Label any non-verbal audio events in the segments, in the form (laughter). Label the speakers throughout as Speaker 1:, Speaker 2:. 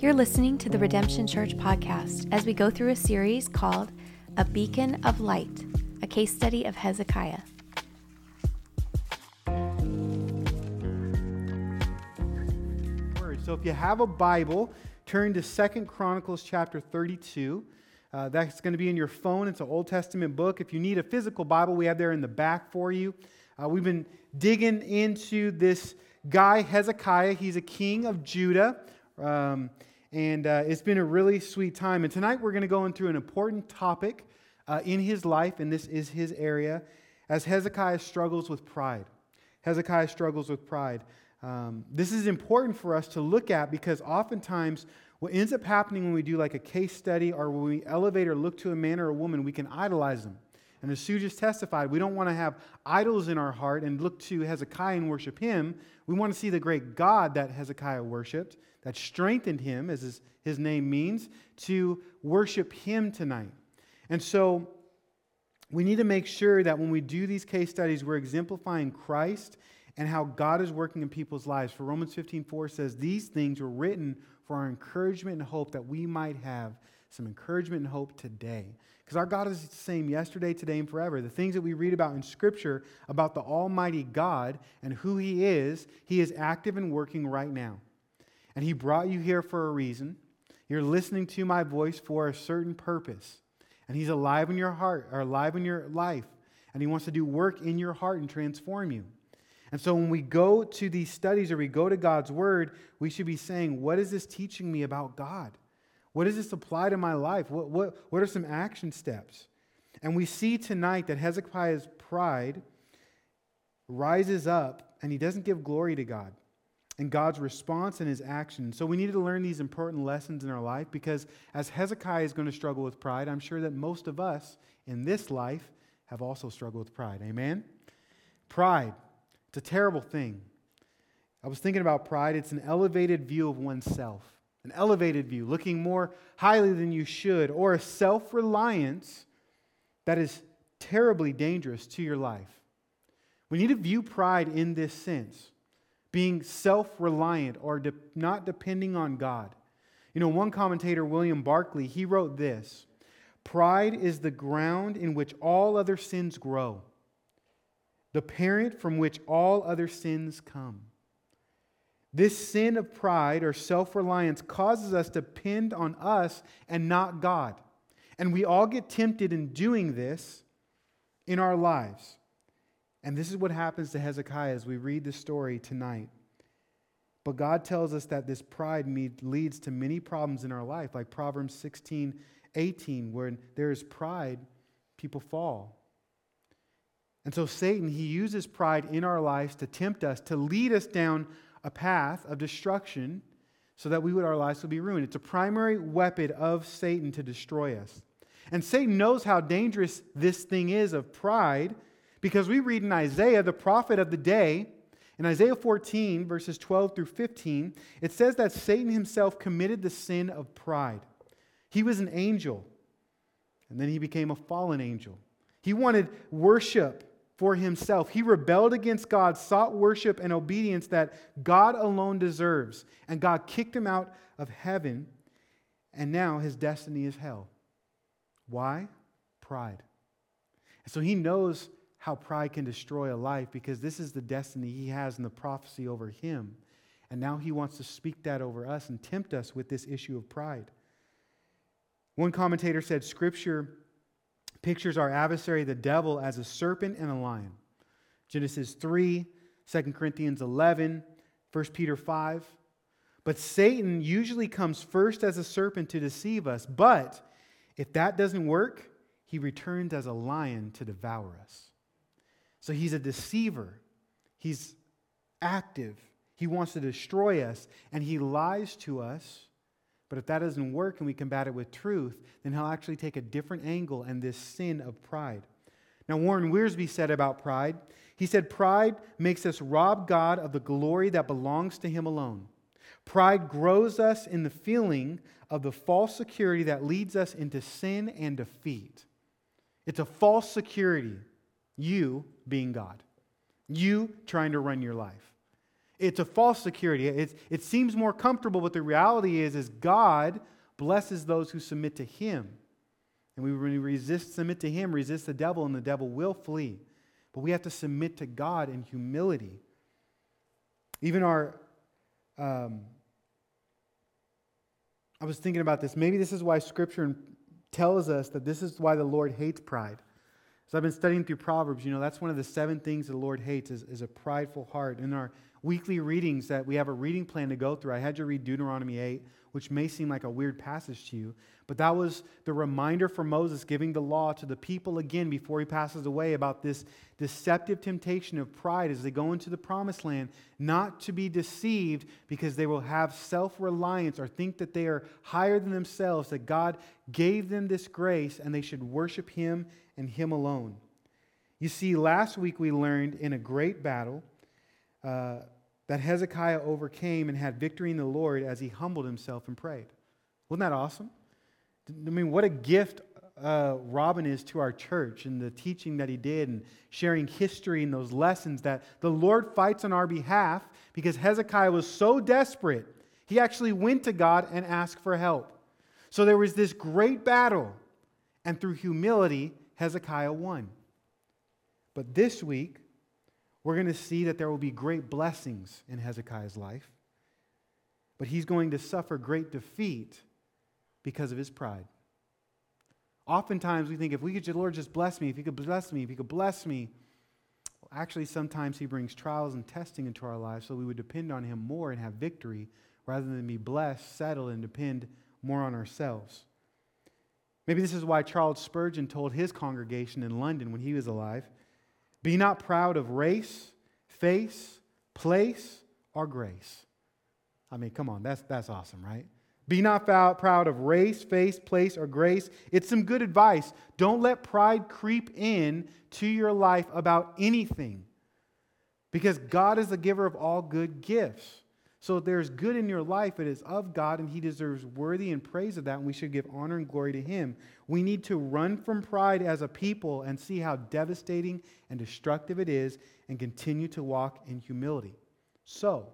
Speaker 1: You're listening to the Redemption Church podcast as we go through a series called A Beacon of Light, a case study of Hezekiah.
Speaker 2: So if you have a Bible, turn to Second Chronicles chapter 32. Uh, that's going to be in your phone. It's an Old Testament book. If you need a physical Bible, we have there in the back for you. Uh, we've been digging into this guy, Hezekiah. He's a king of Judah. Um, and uh, it's been a really sweet time. And tonight we're going to go into an important topic uh, in his life, and this is his area, as Hezekiah struggles with pride. Hezekiah struggles with pride. Um, this is important for us to look at because oftentimes what ends up happening when we do like a case study or when we elevate or look to a man or a woman, we can idolize them. And as Sue just testified, we don't want to have idols in our heart and look to Hezekiah and worship him. We want to see the great God that Hezekiah worshiped that strengthened him, as his, his name means, to worship him tonight. And so we need to make sure that when we do these case studies, we're exemplifying Christ and how God is working in people's lives. For Romans 15 4 says, These things were written for our encouragement and hope that we might have some encouragement and hope today. Because our God is the same yesterday, today, and forever. The things that we read about in Scripture about the Almighty God and who He is, He is active and working right now and He brought you here for a reason. You're listening to my voice for a certain purpose. And He's alive in your heart, or alive in your life. And He wants to do work in your heart and transform you. And so when we go to these studies or we go to God's Word, we should be saying, What is this teaching me about God? What does this apply to my life? What, what, what are some action steps? And we see tonight that Hezekiah's pride rises up and he doesn't give glory to God and God's response and his action. So we need to learn these important lessons in our life because as Hezekiah is going to struggle with pride, I'm sure that most of us in this life have also struggled with pride. Amen? Pride, it's a terrible thing. I was thinking about pride, it's an elevated view of oneself, an elevated view, looking more highly than you should, or a self reliance that is terribly dangerous to your life. We need to view pride in this sense being self reliant or de- not depending on God. You know, one commentator, William Barclay, he wrote this Pride is the ground in which all other sins grow, the parent from which all other sins come. This sin of pride or self reliance causes us to depend on us and not God. And we all get tempted in doing this in our lives. And this is what happens to Hezekiah as we read the story tonight. But God tells us that this pride leads to many problems in our life, like Proverbs 16, 18, where there is pride, people fall. And so Satan, he uses pride in our lives to tempt us, to lead us down a path of destruction so that we would our lives would be ruined. It's a primary weapon of Satan to destroy us. And Satan knows how dangerous this thing is of pride because we read in Isaiah, the prophet of the day, in Isaiah 14, verses 12 through 15, it says that Satan himself committed the sin of pride. He was an angel, and then he became a fallen angel. He wanted worship for himself. He rebelled against God, sought worship and obedience that God alone deserves, and God kicked him out of heaven, and now his destiny is hell. Why? Pride. And so he knows how pride can destroy a life because this is the destiny he has in the prophecy over him. And now he wants to speak that over us and tempt us with this issue of pride. One commentator said Scripture pictures our adversary, the devil, as a serpent and a lion. Genesis 3, 2 Corinthians 11, 1 Peter 5. But Satan usually comes first as a serpent to deceive us. But if that doesn't work, he returns as a lion to devour us. So he's a deceiver. He's active. He wants to destroy us, and he lies to us. But if that doesn't work and we combat it with truth, then he'll actually take a different angle and this sin of pride. Now, Warren Wiersbe said about pride, he said, Pride makes us rob God of the glory that belongs to him alone. Pride grows us in the feeling of the false security that leads us into sin and defeat. It's a false security you being God, you trying to run your life. It's a false security. It's, it seems more comfortable, but the reality is, is God blesses those who submit to Him. And we resist, submit to Him, resist the devil, and the devil will flee. But we have to submit to God in humility. Even our, um, I was thinking about this. Maybe this is why Scripture tells us that this is why the Lord hates pride. So I've been studying through Proverbs. You know, that's one of the seven things the Lord hates is, is a prideful heart. In our weekly readings that we have a reading plan to go through. I had you read Deuteronomy 8, which may seem like a weird passage to you, but that was the reminder for Moses giving the law to the people again before he passes away about this deceptive temptation of pride as they go into the promised land, not to be deceived because they will have self reliance or think that they are higher than themselves, that God gave them this grace and they should worship him and him alone. You see, last week we learned in a great battle uh, that Hezekiah overcame and had victory in the Lord as he humbled himself and prayed. Wasn't that awesome? I mean, what a gift uh, Robin is to our church and the teaching that he did and sharing history and those lessons that the Lord fights on our behalf because Hezekiah was so desperate, he actually went to God and asked for help. So there was this great battle, and through humility, Hezekiah won. But this week, we're going to see that there will be great blessings in Hezekiah's life, but he's going to suffer great defeat because of his pride. Oftentimes we think if we could, just Lord, just bless me, if he could bless me, if he could bless me. Well, actually, sometimes he brings trials and testing into our lives so we would depend on him more and have victory rather than be blessed, settled, and depend more on ourselves. Maybe this is why Charles Spurgeon told his congregation in London when he was alive be not proud of race, face, place, or grace. I mean, come on, that's, that's awesome, right? Be not proud of race, face, place, or grace. It's some good advice. Don't let pride creep in to your life about anything because God is the giver of all good gifts. So if there's good in your life, it is of God, and He deserves worthy and praise of that, and we should give honor and glory to Him. We need to run from pride as a people and see how devastating and destructive it is, and continue to walk in humility. So,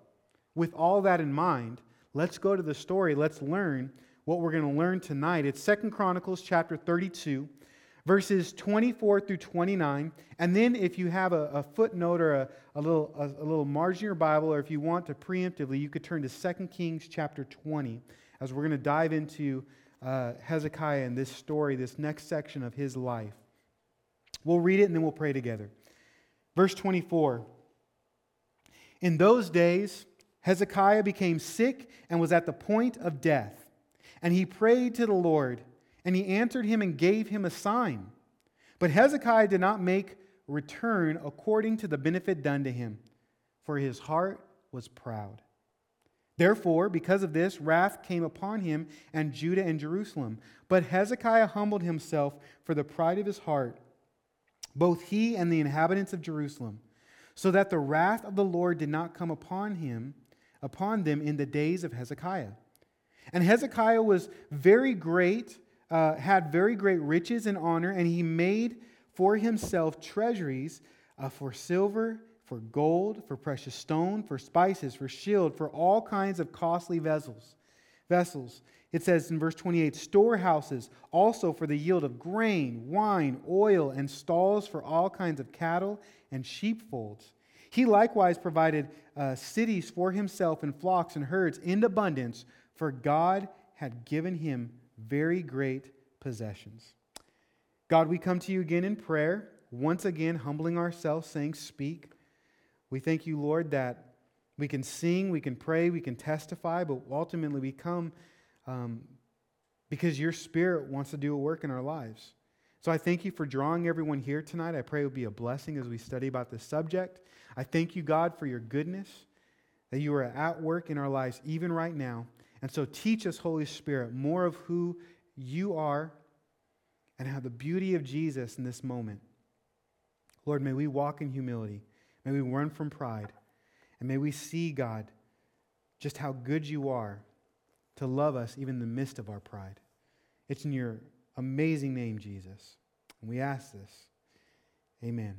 Speaker 2: with all that in mind, let's go to the story. Let's learn what we're going to learn tonight. It's Second Chronicles chapter 32 verses 24 through 29. And then, if you have a, a footnote or a, a little, a, a, little margin in your Bible, or if you want to preemptively, you could turn to 2 Kings chapter 20 as we're going to dive into uh, Hezekiah and this story, this next section of his life. We'll read it and then we'll pray together. Verse 24 In those days, Hezekiah became sick and was at the point of death. And he prayed to the Lord and he answered him and gave him a sign. But Hezekiah did not make return according to the benefit done to him, for his heart was proud. Therefore, because of this, wrath came upon him and Judah and Jerusalem. But Hezekiah humbled himself for the pride of his heart, both he and the inhabitants of Jerusalem, so that the wrath of the Lord did not come upon him, upon them in the days of Hezekiah. And Hezekiah was very great uh, had very great riches and honor, and he made for himself treasuries uh, for silver, for gold, for precious stone, for spices, for shield, for all kinds of costly vessels. Vessels. It says in verse 28 storehouses also for the yield of grain, wine, oil, and stalls for all kinds of cattle and sheepfolds. He likewise provided uh, cities for himself and flocks and herds in abundance, for God had given him very great possessions. God, we come to you again in prayer, once again humbling ourselves, saying, Speak. We thank you, Lord, that we can sing, we can pray, we can testify, but ultimately we come um, because your Spirit wants to do a work in our lives. So I thank you for drawing everyone here tonight. I pray it will be a blessing as we study about this subject. I thank you, God, for your goodness, that you are at work in our lives even right now. And so teach us, Holy Spirit, more of who you are and how the beauty of Jesus in this moment. Lord, may we walk in humility. May we run from pride. And may we see, God, just how good you are to love us even in the midst of our pride. It's in your amazing name, Jesus. And we ask this. Amen.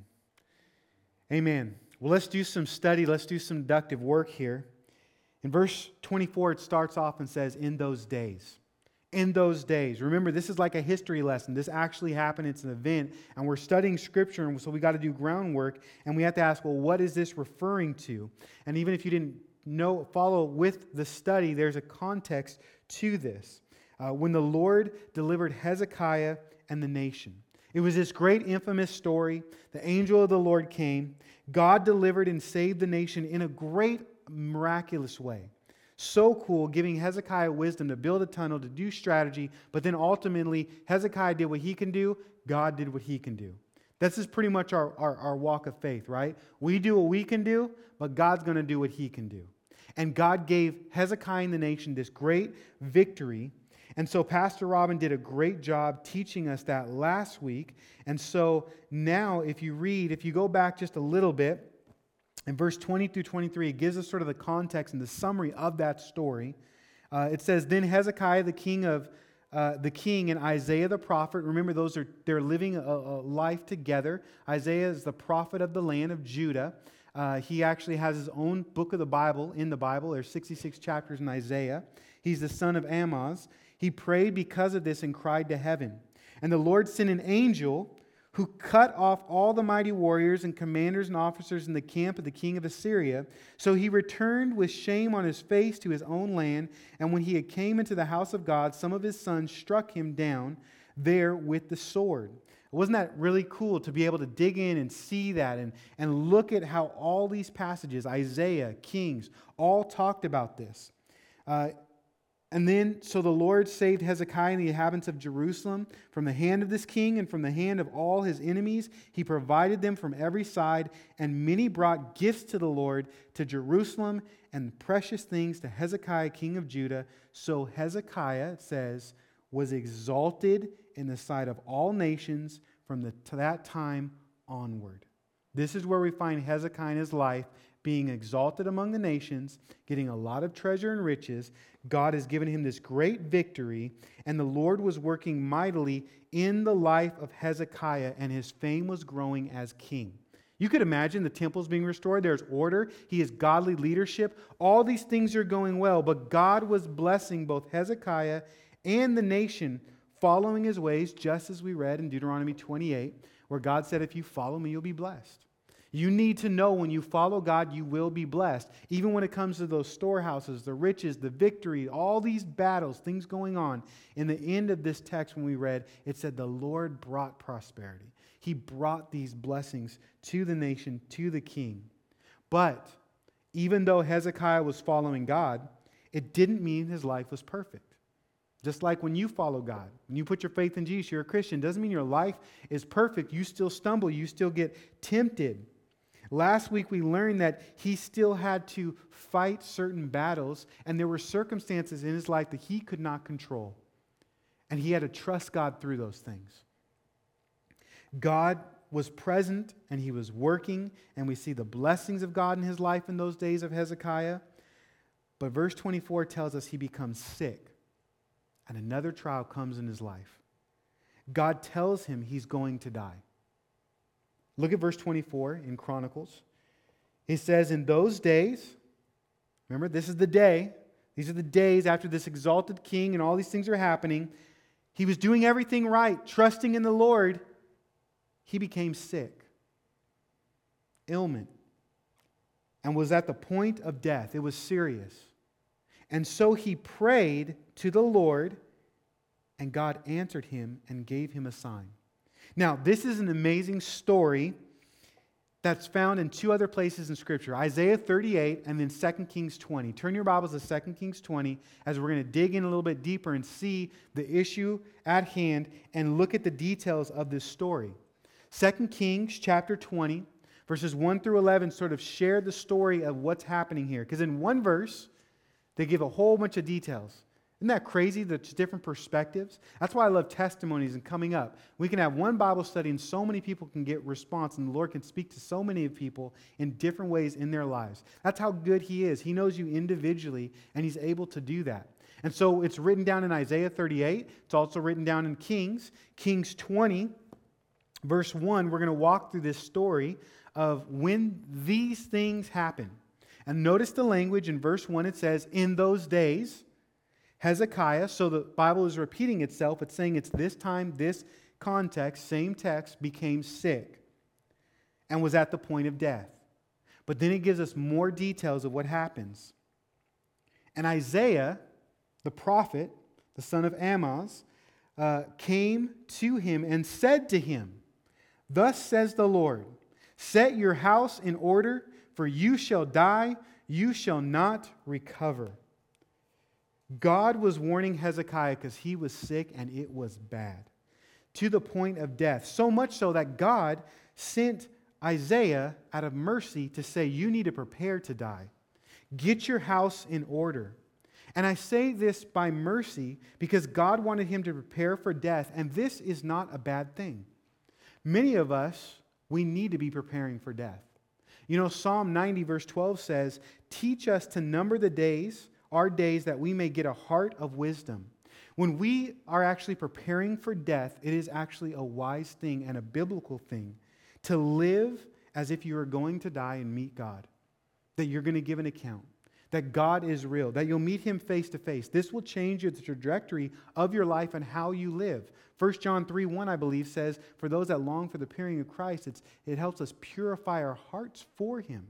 Speaker 2: Amen. Well, let's do some study. Let's do some deductive work here. In verse 24, it starts off and says, In those days. In those days. Remember, this is like a history lesson. This actually happened. It's an event. And we're studying scripture, and so we got to do groundwork. And we have to ask, well, what is this referring to? And even if you didn't know, follow with the study, there's a context to this. Uh, when the Lord delivered Hezekiah and the nation. It was this great infamous story. The angel of the Lord came. God delivered and saved the nation in a great miraculous way. So cool, giving Hezekiah wisdom to build a tunnel, to do strategy, but then ultimately, Hezekiah did what he can do, God did what he can do. This is pretty much our, our, our walk of faith, right? We do what we can do, but God's going to do what he can do. And God gave Hezekiah and the nation this great victory and so Pastor Robin did a great job teaching us that last week. And so now, if you read, if you go back just a little bit, in verse 20 through 23, it gives us sort of the context and the summary of that story. Uh, it says, Then Hezekiah, the king of uh, the king and Isaiah the prophet. Remember, those are they're living a, a, life together. Isaiah is the prophet of the land of Judah. Uh, he actually has his own book of the Bible in the Bible. There's 66 chapters in Isaiah. He's the son of Amoz. He prayed because of this and cried to heaven. And the Lord sent an angel who cut off all the mighty warriors and commanders and officers in the camp of the king of Assyria. So he returned with shame on his face to his own land. And when he had came into the house of God, some of his sons struck him down there with the sword. Wasn't that really cool to be able to dig in and see that and, and look at how all these passages, Isaiah, Kings, all talked about this? Uh, and then, so the Lord saved Hezekiah and the inhabitants of Jerusalem from the hand of this king and from the hand of all his enemies. He provided them from every side, and many brought gifts to the Lord to Jerusalem and precious things to Hezekiah, king of Judah. So Hezekiah, it says, was exalted in the sight of all nations from the, that time onward. This is where we find Hezekiah in his life being exalted among the nations, getting a lot of treasure and riches. God has given him this great victory, and the Lord was working mightily in the life of Hezekiah, and his fame was growing as king. You could imagine the temple's being restored. There's order. He has godly leadership. All these things are going well, but God was blessing both Hezekiah and the nation following his ways, just as we read in Deuteronomy 28, where God said, If you follow me, you'll be blessed. You need to know when you follow God, you will be blessed. Even when it comes to those storehouses, the riches, the victory, all these battles, things going on. In the end of this text, when we read, it said, The Lord brought prosperity. He brought these blessings to the nation, to the king. But even though Hezekiah was following God, it didn't mean his life was perfect. Just like when you follow God, when you put your faith in Jesus, you're a Christian. Doesn't mean your life is perfect. You still stumble, you still get tempted. Last week we learned that he still had to fight certain battles, and there were circumstances in his life that he could not control. And he had to trust God through those things. God was present and he was working, and we see the blessings of God in his life in those days of Hezekiah. But verse 24 tells us he becomes sick, and another trial comes in his life. God tells him he's going to die. Look at verse 24 in Chronicles. He says, In those days, remember, this is the day, these are the days after this exalted king and all these things are happening. He was doing everything right, trusting in the Lord. He became sick, ailment, and was at the point of death. It was serious. And so he prayed to the Lord, and God answered him and gave him a sign. Now, this is an amazing story that's found in two other places in Scripture Isaiah 38 and then 2 Kings 20. Turn your Bibles to 2 Kings 20 as we're going to dig in a little bit deeper and see the issue at hand and look at the details of this story. 2 Kings chapter 20, verses 1 through 11, sort of share the story of what's happening here. Because in one verse, they give a whole bunch of details. Isn't that crazy? The different perspectives. That's why I love testimonies and coming up. We can have one Bible study and so many people can get response, and the Lord can speak to so many people in different ways in their lives. That's how good He is. He knows you individually, and He's able to do that. And so it's written down in Isaiah 38. It's also written down in Kings. Kings 20, verse 1, we're going to walk through this story of when these things happen. And notice the language in verse 1 it says, In those days, Hezekiah, so the Bible is repeating itself. It's saying it's this time, this context, same text, became sick and was at the point of death. But then it gives us more details of what happens. And Isaiah, the prophet, the son of Amoz, uh, came to him and said to him, Thus says the Lord, set your house in order, for you shall die, you shall not recover. God was warning Hezekiah because he was sick and it was bad, to the point of death. So much so that God sent Isaiah out of mercy to say, You need to prepare to die. Get your house in order. And I say this by mercy because God wanted him to prepare for death, and this is not a bad thing. Many of us, we need to be preparing for death. You know, Psalm 90, verse 12 says, Teach us to number the days, our days, that we may get a heart of wisdom. When we are actually preparing for death, it is actually a wise thing and a biblical thing to live as if you are going to die and meet God, that you're going to give an account that God is real, that you'll meet him face to face. This will change the trajectory of your life and how you live. 1 John 3 1, I believe, says, For those that long for the appearing of Christ, it helps us purify our hearts for him.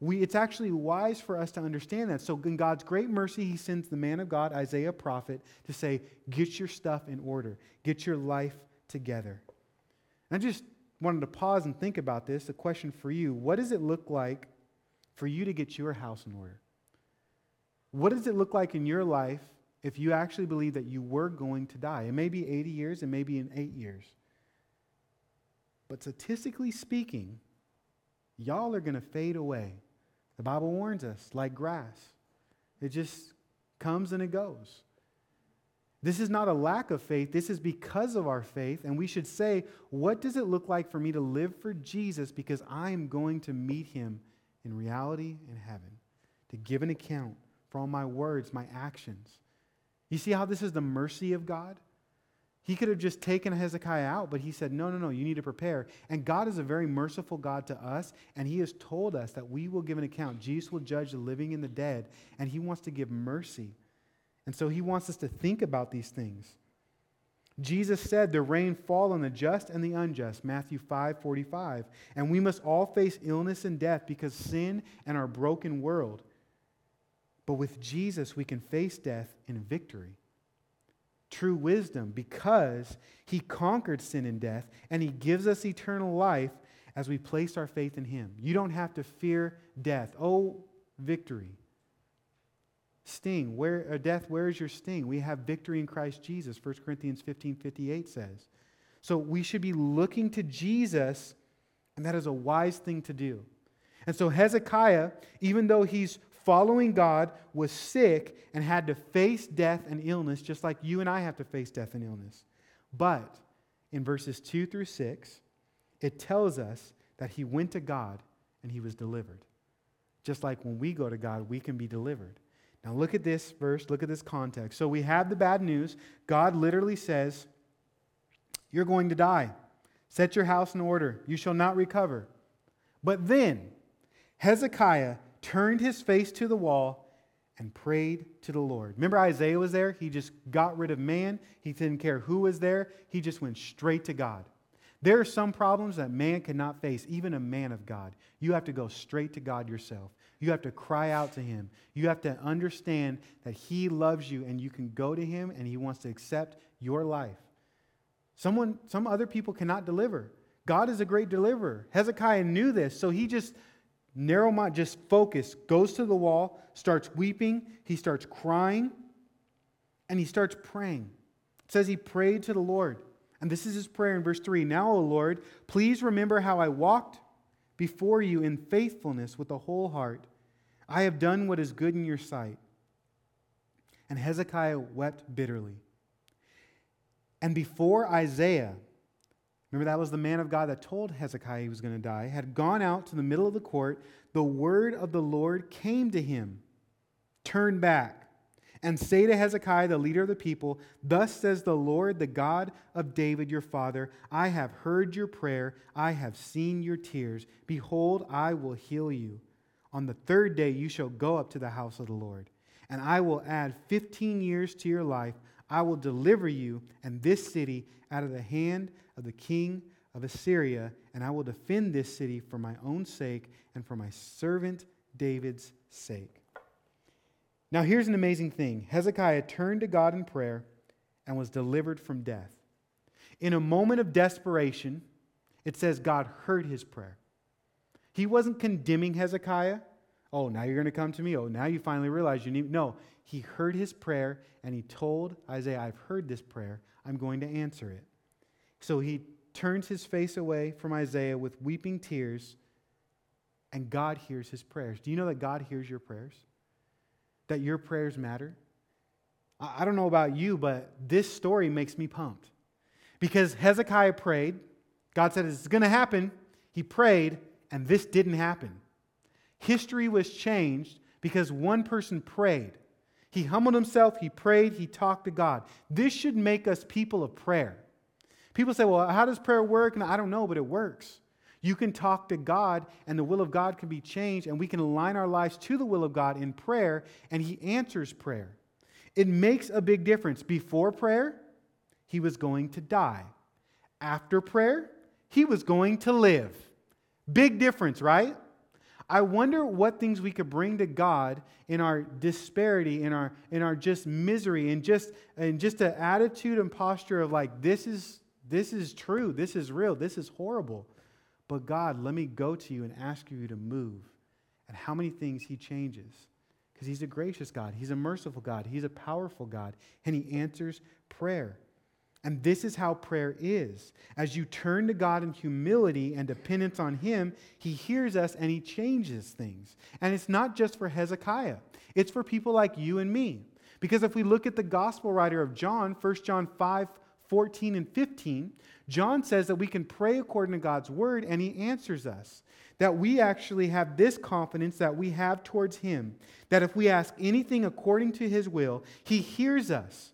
Speaker 2: We, it's actually wise for us to understand that. So, in God's great mercy, He sends the man of God, Isaiah prophet, to say, Get your stuff in order, get your life together. I just wanted to pause and think about this. A question for you What does it look like for you to get your house in order? What does it look like in your life if you actually believe that you were going to die? It may be 80 years, it may be in eight years. But statistically speaking, y'all are going to fade away. The Bible warns us like grass, it just comes and it goes. This is not a lack of faith. This is because of our faith. And we should say, what does it look like for me to live for Jesus because I am going to meet him in reality in heaven, to give an account for all my words, my actions. You see how this is the mercy of God? He could have just taken Hezekiah out, but he said, No, no, no, you need to prepare. And God is a very merciful God to us, and He has told us that we will give an account. Jesus will judge the living and the dead, and He wants to give mercy. And so He wants us to think about these things. Jesus said, The rain fall on the just and the unjust, Matthew 5 45. And we must all face illness and death because sin and our broken world. But with Jesus, we can face death in victory. True wisdom, because he conquered sin and death, and he gives us eternal life as we place our faith in him. You don't have to fear death. Oh, victory. Sting, where uh, death, where is your sting? We have victory in Christ Jesus, 1 Corinthians 15 58 says. So we should be looking to Jesus, and that is a wise thing to do. And so Hezekiah, even though he's following God, was sick and had to face death and illness, just like you and I have to face death and illness. But in verses 2 through 6, it tells us that he went to God and he was delivered. Just like when we go to God, we can be delivered. Now, look at this verse, look at this context. So, we have the bad news. God literally says, You're going to die. Set your house in order. You shall not recover. But then, Hezekiah turned his face to the wall and prayed to the Lord. Remember, Isaiah was there? He just got rid of man. He didn't care who was there. He just went straight to God. There are some problems that man cannot face, even a man of God. You have to go straight to God yourself. You have to cry out to Him. You have to understand that He loves you and you can go to Him and He wants to accept your life. Someone, some other people cannot deliver. God is a great deliverer. Hezekiah knew this, so he just narrow just focus, goes to the wall, starts weeping, he starts crying, and he starts praying. It says he prayed to the Lord. And this is his prayer in verse 3 Now, O Lord, please remember how I walked before you in faithfulness with a whole heart. I have done what is good in your sight. And Hezekiah wept bitterly. And before Isaiah, Remember, that was the man of God that told Hezekiah he was going to die, had gone out to the middle of the court. The word of the Lord came to him Turn back and say to Hezekiah, the leader of the people, Thus says the Lord, the God of David your father, I have heard your prayer, I have seen your tears. Behold, I will heal you. On the third day you shall go up to the house of the Lord, and I will add 15 years to your life. I will deliver you and this city out of the hand of the king of Assyria, and I will defend this city for my own sake and for my servant David's sake. Now, here's an amazing thing Hezekiah turned to God in prayer and was delivered from death. In a moment of desperation, it says God heard his prayer. He wasn't condemning Hezekiah. Oh, now you're going to come to me. Oh, now you finally realize you need. No, he heard his prayer and he told Isaiah, I've heard this prayer. I'm going to answer it. So he turns his face away from Isaiah with weeping tears, and God hears his prayers. Do you know that God hears your prayers? that your prayers matter? I don't know about you, but this story makes me pumped. Because Hezekiah prayed, God said it's going to happen. He prayed, and this didn't happen. History was changed because one person prayed. He humbled himself, he prayed, he talked to God. This should make us people of prayer. People say, well, how does prayer work? And I don't know, but it works. You can talk to God, and the will of God can be changed, and we can align our lives to the will of God in prayer, and He answers prayer. It makes a big difference. Before prayer, he was going to die. After prayer, he was going to live. Big difference, right? I wonder what things we could bring to God in our disparity, in our, in our just misery, and just, and just an attitude and posture of like, this is, this is true, this is real, this is horrible. But God, let me go to you and ask you to move. And how many things He changes. Because He's a gracious God, He's a merciful God, He's a powerful God, and He answers prayer. And this is how prayer is. As you turn to God in humility and dependence on Him, He hears us and He changes things. And it's not just for Hezekiah, it's for people like you and me. Because if we look at the gospel writer of John, 1 John 5 14 and 15, John says that we can pray according to God's word and he answers us. That we actually have this confidence that we have towards him. That if we ask anything according to his will, he hears us.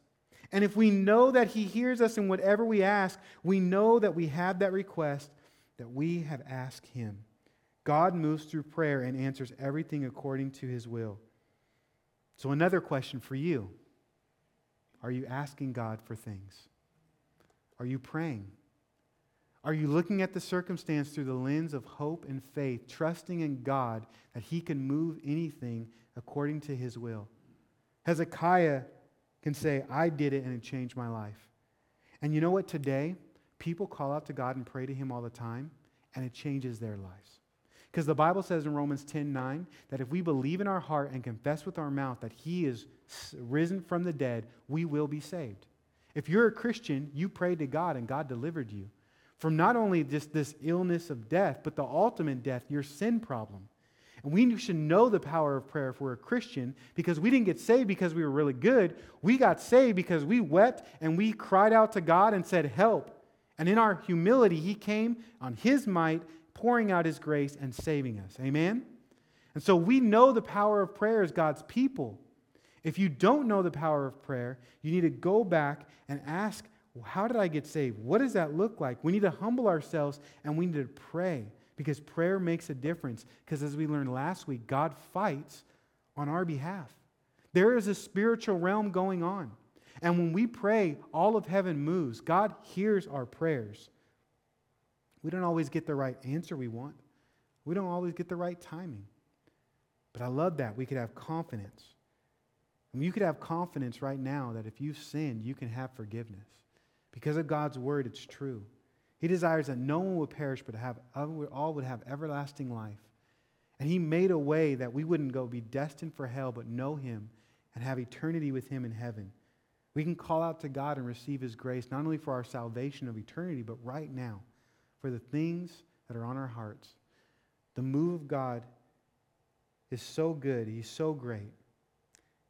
Speaker 2: And if we know that he hears us in whatever we ask, we know that we have that request that we have asked him. God moves through prayer and answers everything according to his will. So, another question for you Are you asking God for things? Are you praying? Are you looking at the circumstance through the lens of hope and faith, trusting in God that He can move anything according to His will? Hezekiah can say, I did it and it changed my life. And you know what? Today, people call out to God and pray to Him all the time, and it changes their lives. Because the Bible says in Romans 10 9 that if we believe in our heart and confess with our mouth that He is risen from the dead, we will be saved. If you're a Christian, you prayed to God and God delivered you from not only just this illness of death, but the ultimate death, your sin problem. And we should know the power of prayer if we're a Christian because we didn't get saved because we were really good. We got saved because we wept and we cried out to God and said, Help. And in our humility, He came on His might, pouring out His grace and saving us. Amen? And so we know the power of prayer as God's people. If you don't know the power of prayer, you need to go back and ask how did I get saved? What does that look like? We need to humble ourselves and we need to pray because prayer makes a difference. Because as we learned last week, God fights on our behalf. There is a spiritual realm going on. And when we pray, all of heaven moves. God hears our prayers. We don't always get the right answer we want, we don't always get the right timing. But I love that. We could have confidence. And you could have confidence right now that if you've sinned, you can have forgiveness. Because of God's word, it's true. He desires that no one would perish, but have, all would have everlasting life. And He made a way that we wouldn't go be destined for hell, but know Him and have eternity with Him in heaven. We can call out to God and receive His grace, not only for our salvation of eternity, but right now for the things that are on our hearts. The move of God is so good, He's so great.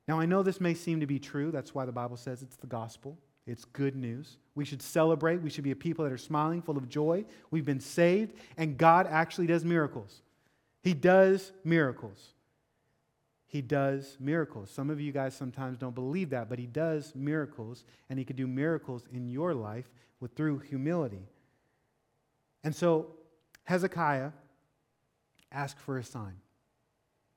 Speaker 2: Now, I know this may seem to be true. That's why the Bible says it's the gospel. It's good news. We should celebrate. We should be a people that are smiling, full of joy. We've been saved, and God actually does miracles. He does miracles. he does miracles. Some of you guys sometimes don't believe that, but he does miracles, and he could do miracles in your life with, through humility. And so Hezekiah asked for a sign.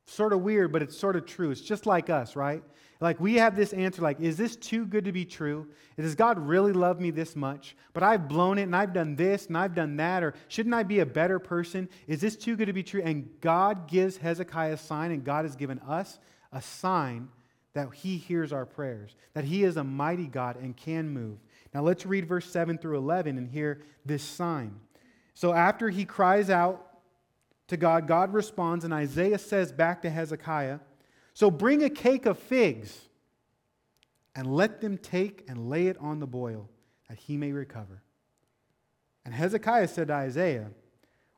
Speaker 2: Sort of weird, but it's sort of true. It's just like us, right? Like we have this answer like, is this too good to be true? Does God really love me this much? But I've blown it and I've done this and I've done that, or shouldn't I be a better person? Is this too good to be true? And God gives Hezekiah a sign, and God has given us a sign that he hears our prayers, that he is a mighty God and can move. Now let's read verse 7 through 11 and hear this sign. So after he cries out to God, God responds, and Isaiah says back to Hezekiah, So bring a cake of figs and let them take and lay it on the boil, that he may recover. And Hezekiah said to Isaiah,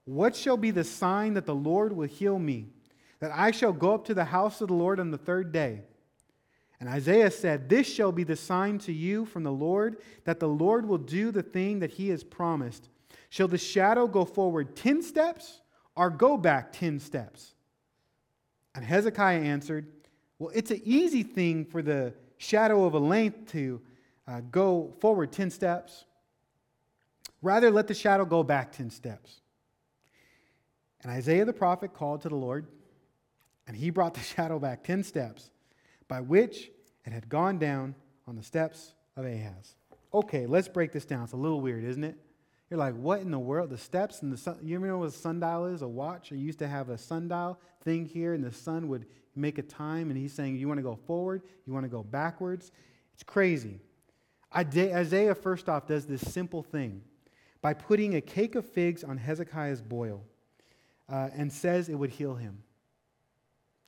Speaker 2: What shall be the sign that the Lord will heal me, that I shall go up to the house of the Lord on the third day? And Isaiah said, This shall be the sign to you from the Lord, that the Lord will do the thing that he has promised. Shall the shadow go forward ten steps? Or go back 10 steps? And Hezekiah answered, Well, it's an easy thing for the shadow of a length to uh, go forward 10 steps. Rather, let the shadow go back 10 steps. And Isaiah the prophet called to the Lord, and he brought the (laughs) shadow back 10 steps, by which it had gone down on the steps of Ahaz. Okay, let's break this down. It's a little weird, isn't it? You're like, what in the world? The steps and the sun. You know what a sundial is? A watch. I used to have a sundial thing here, and the sun would make a time, and he's saying, you want to go forward? You want to go backwards? It's crazy. Isaiah, first off, does this simple thing by putting a cake of figs on Hezekiah's boil uh, and says it would heal him.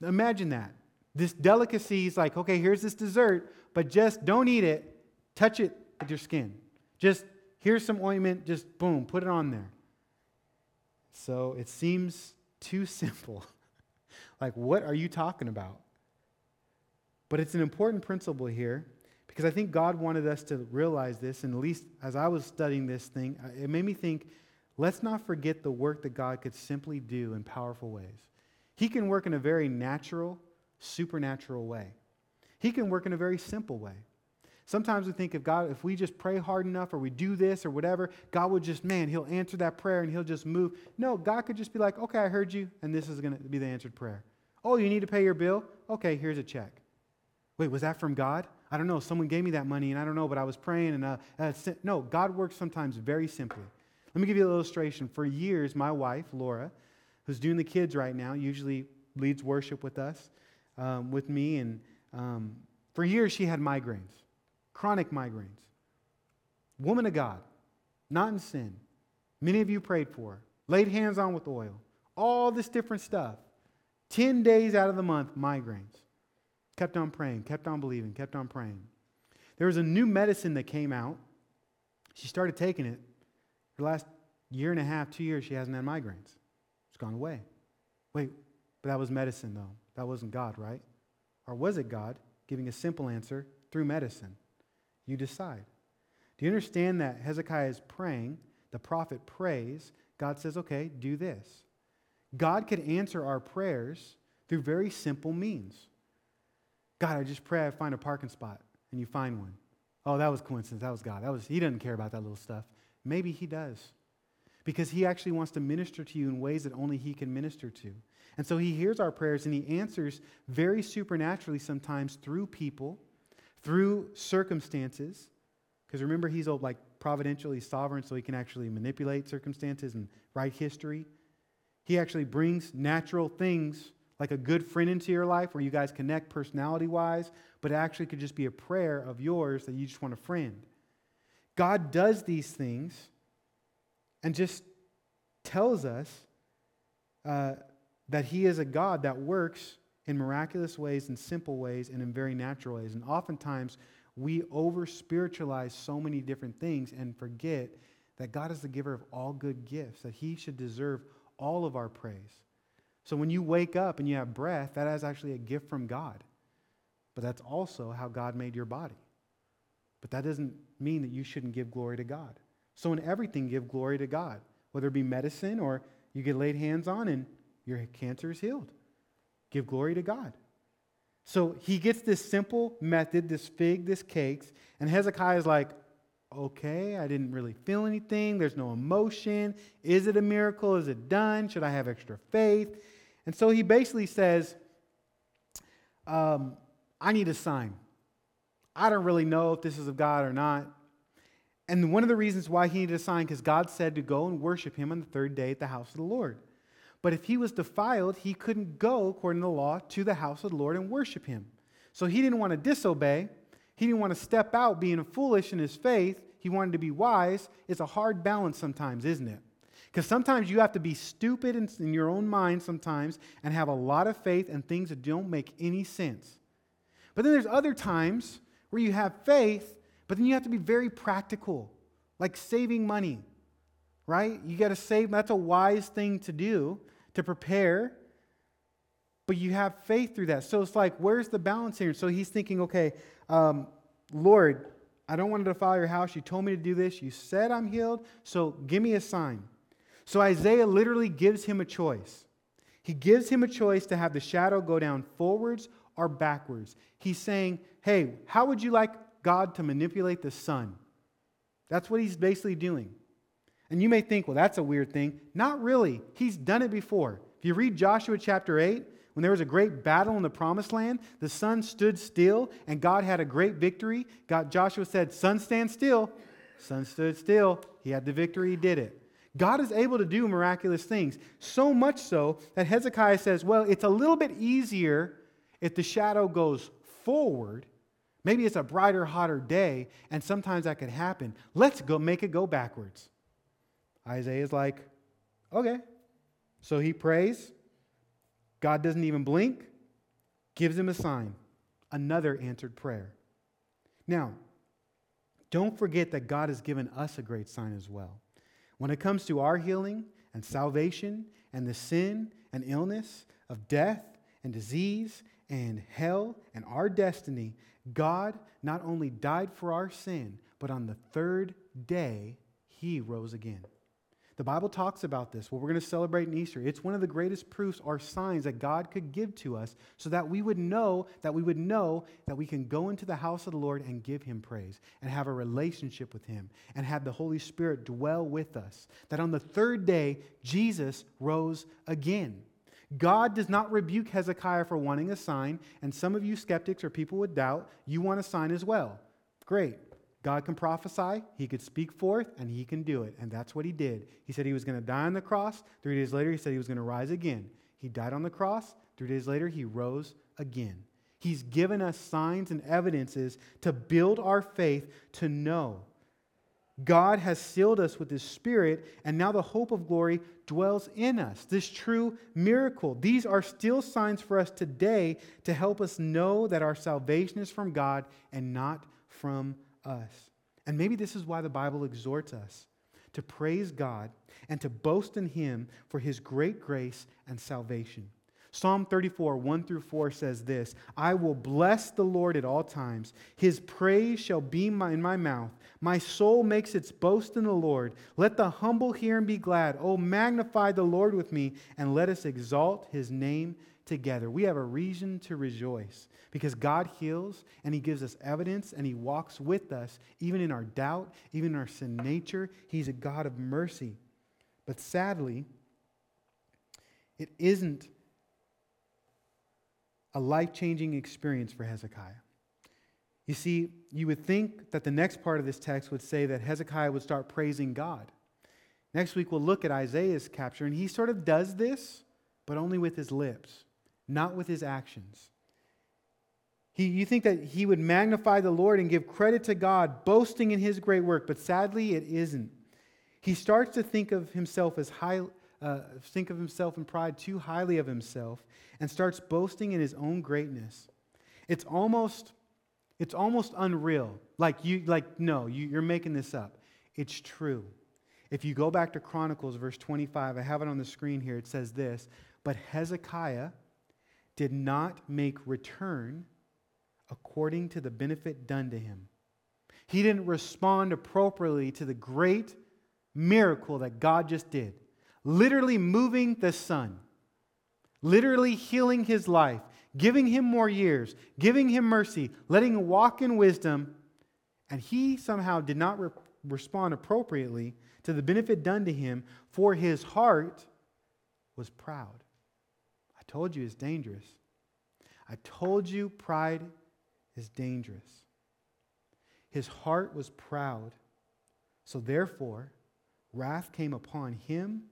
Speaker 2: Imagine that. This delicacy is like, okay, here's this dessert, but just don't eat it, touch it with your skin. Just Here's some ointment, just boom, put it on there. So it seems too simple. (laughs) like, what are you talking about? But it's an important principle here because I think God wanted us to realize this, and at least as I was studying this thing, uh, it made me think let's not forget the work that God could simply do in powerful ways. He can work in a very natural, supernatural way, He can work in a very simple way. Sometimes we think if God, if we just pray hard enough or we do this or whatever, God would just, man, he'll answer that prayer and he'll just move. No, God could just be like, okay, I heard you, and this is going to be the answered prayer. Oh, you need to pay your bill? Okay, here's a check. Wait, was that from God? I don't know. Someone gave me that money and I don't know, but I was praying and uh, uh, no, God works sometimes very simply. Let me give you an illustration. For years, my wife, Laura, who's doing the kids right now, usually leads worship with us, um, with me, and um, for years she had migraines chronic migraines. Woman of God, not in sin. Many of you prayed for laid hands on with oil, all this different stuff. 10 days out of the month, migraines. Kept on praying, kept on believing, kept on praying. There was a new medicine that came out. She started taking it. The last year and a half, two years, she hasn't had migraines. It's gone away. Wait, but that was medicine, though. That wasn't God, right? Or was it God giving a simple answer through medicine? You decide. Do you understand that Hezekiah is praying? The prophet prays. God says, okay, do this. God could answer our prayers through very simple means. God, I just pray I find a parking spot, and you find one. Oh, that was coincidence. That was God. That was He doesn't care about that little stuff. Maybe He does. Because He actually wants to minister to you in ways that only He can minister to. And so He hears our prayers and He answers very supernaturally sometimes through people through circumstances, because remember, he's like providentially sovereign, so he can actually manipulate circumstances and write history. He actually brings natural things like a good friend into your life where you guys connect personality wise, but it actually could just be a prayer of yours that you just want a friend. God does these things and just tells us uh, that He is a God that works in miraculous ways, in simple ways, and in very natural ways. And oftentimes, we over spiritualize so many different things and forget that God is the giver of all good gifts, that He should deserve all of our praise. So when you wake up and you have breath, that is actually a gift from God. But that's also how God made your body. But that doesn't mean that you shouldn't give glory to God. So in everything, give glory to God, whether it be medicine or you get laid hands on and your cancer is healed. Give glory to God. So he gets this simple method, this fig, this cakes, and Hezekiah is like, okay, I didn't really feel anything. There's no emotion. Is it a miracle? Is it done? Should I have extra faith? And so he basically says, um, I need a sign. I don't really know if this is of God or not. And one of the reasons why he needed a sign, because God said to go and worship him on the third day at the house of the Lord. But if he was defiled, he couldn't go, according to the law, to the house of the Lord and worship him. So he didn't want to disobey. He didn't want to step out being foolish in his faith. He wanted to be wise. It's a hard balance sometimes, isn't it? Because sometimes you have to be stupid in, in, your own mind sometimes and have a lot of faith and things that don't make any sense. But then there's other times where you have faith, but then you have to be very practical, like saving money, right? You got to save. That's a wise thing to do to prepare, but you have faith through that. So it's like, where's the balance here? So he's thinking, okay, um, Lord, I don't want to defile your house. You told me to do this. You said I'm healed, so give me a sign. So Isaiah literally gives him a choice. He gives him a choice to have the shadow go down forwards or backwards. He's saying, hey, how would you like God to manipulate the sun? That's what he's basically doing. And you may think, well, that's a weird thing. Not really. He's done it before. If you read Joshua chapter 8, when there was a great battle in the promised land, the sun stood still and God had a great victory. God, Joshua said, Sun, stand still. Sun stood still. He had the victory, he did it. God is able to do miraculous things, so much so that Hezekiah says, Well, it's a little bit easier if the shadow goes forward. Maybe it's a brighter, hotter day, and sometimes that could happen. Let's go make it go backwards. Isaiah is like, okay. So he prays. God doesn't even blink, gives him a sign. Another answered prayer. Now, don't forget that God has given us a great sign as well. When it comes to our healing and salvation and the sin and illness of death and disease and hell and our destiny, God not only died for our sin, but on the third day, he rose again. The Bible talks about this, what we're going to celebrate in Easter. It's one of the greatest proofs or signs that God could give to us so that we would know that we would know that we can go into the house of the Lord and give him praise and have a relationship with him and have the Holy Spirit dwell with us. That on the third day, Jesus rose again. God does not rebuke Hezekiah for wanting a sign, and some of you skeptics or people with doubt, you want a sign as well. Great. God can prophesy, he could speak forth, and he can do it. And that's what he did. He said he was going to die on the cross. Three days later, he said he was going to rise again. He died on the cross. Three days later, he rose again. He's given us signs and evidences to build our faith to know. God has sealed us with his spirit, and now the hope of glory dwells in us. This true miracle. These are still signs for us today to help us know that our salvation is from God and not from us. And maybe this is why the Bible exhorts us to praise God and to boast in Him for His great grace and salvation. Psalm 34, 1 through 4 says this I will bless the Lord at all times. His praise shall be my, in my mouth. My soul makes its boast in the Lord. Let the humble hear and be glad. Oh, magnify the Lord with me, and let us exalt his name together. We have a reason to rejoice because God heals and He gives us evidence and He walks with us even in our doubt, even in our sin nature. He's a God of mercy. But sadly, it isn't a life changing experience for Hezekiah. You see, you would think that the next part of this text would say that Hezekiah would start praising God. Next week, we'll look at Isaiah's capture, and he sort of does this, but only with his lips, not with his actions. He, you think that he would magnify the Lord and give credit to God, boasting in his great work, but sadly, it isn't. He starts to think of himself as high, uh, think of himself in pride too highly of himself, and starts boasting in his own greatness. It's almost, it's almost unreal. Like you, like no, you, you're making this up. It's true. If you go back to Chronicles, verse 25, I have it on the screen here. It says this: But Hezekiah did not make return according to the benefit done to him. He didn't respond appropriately to the great miracle that God just did, literally moving the sun, literally healing his life, giving him more years, giving him mercy, letting him walk in wisdom, and he somehow did not re- respond appropriately to the benefit done to him, for his heart was proud. Told you it's dangerous. I told you pride is dangerous. His heart was proud. So therefore, wrath came upon him,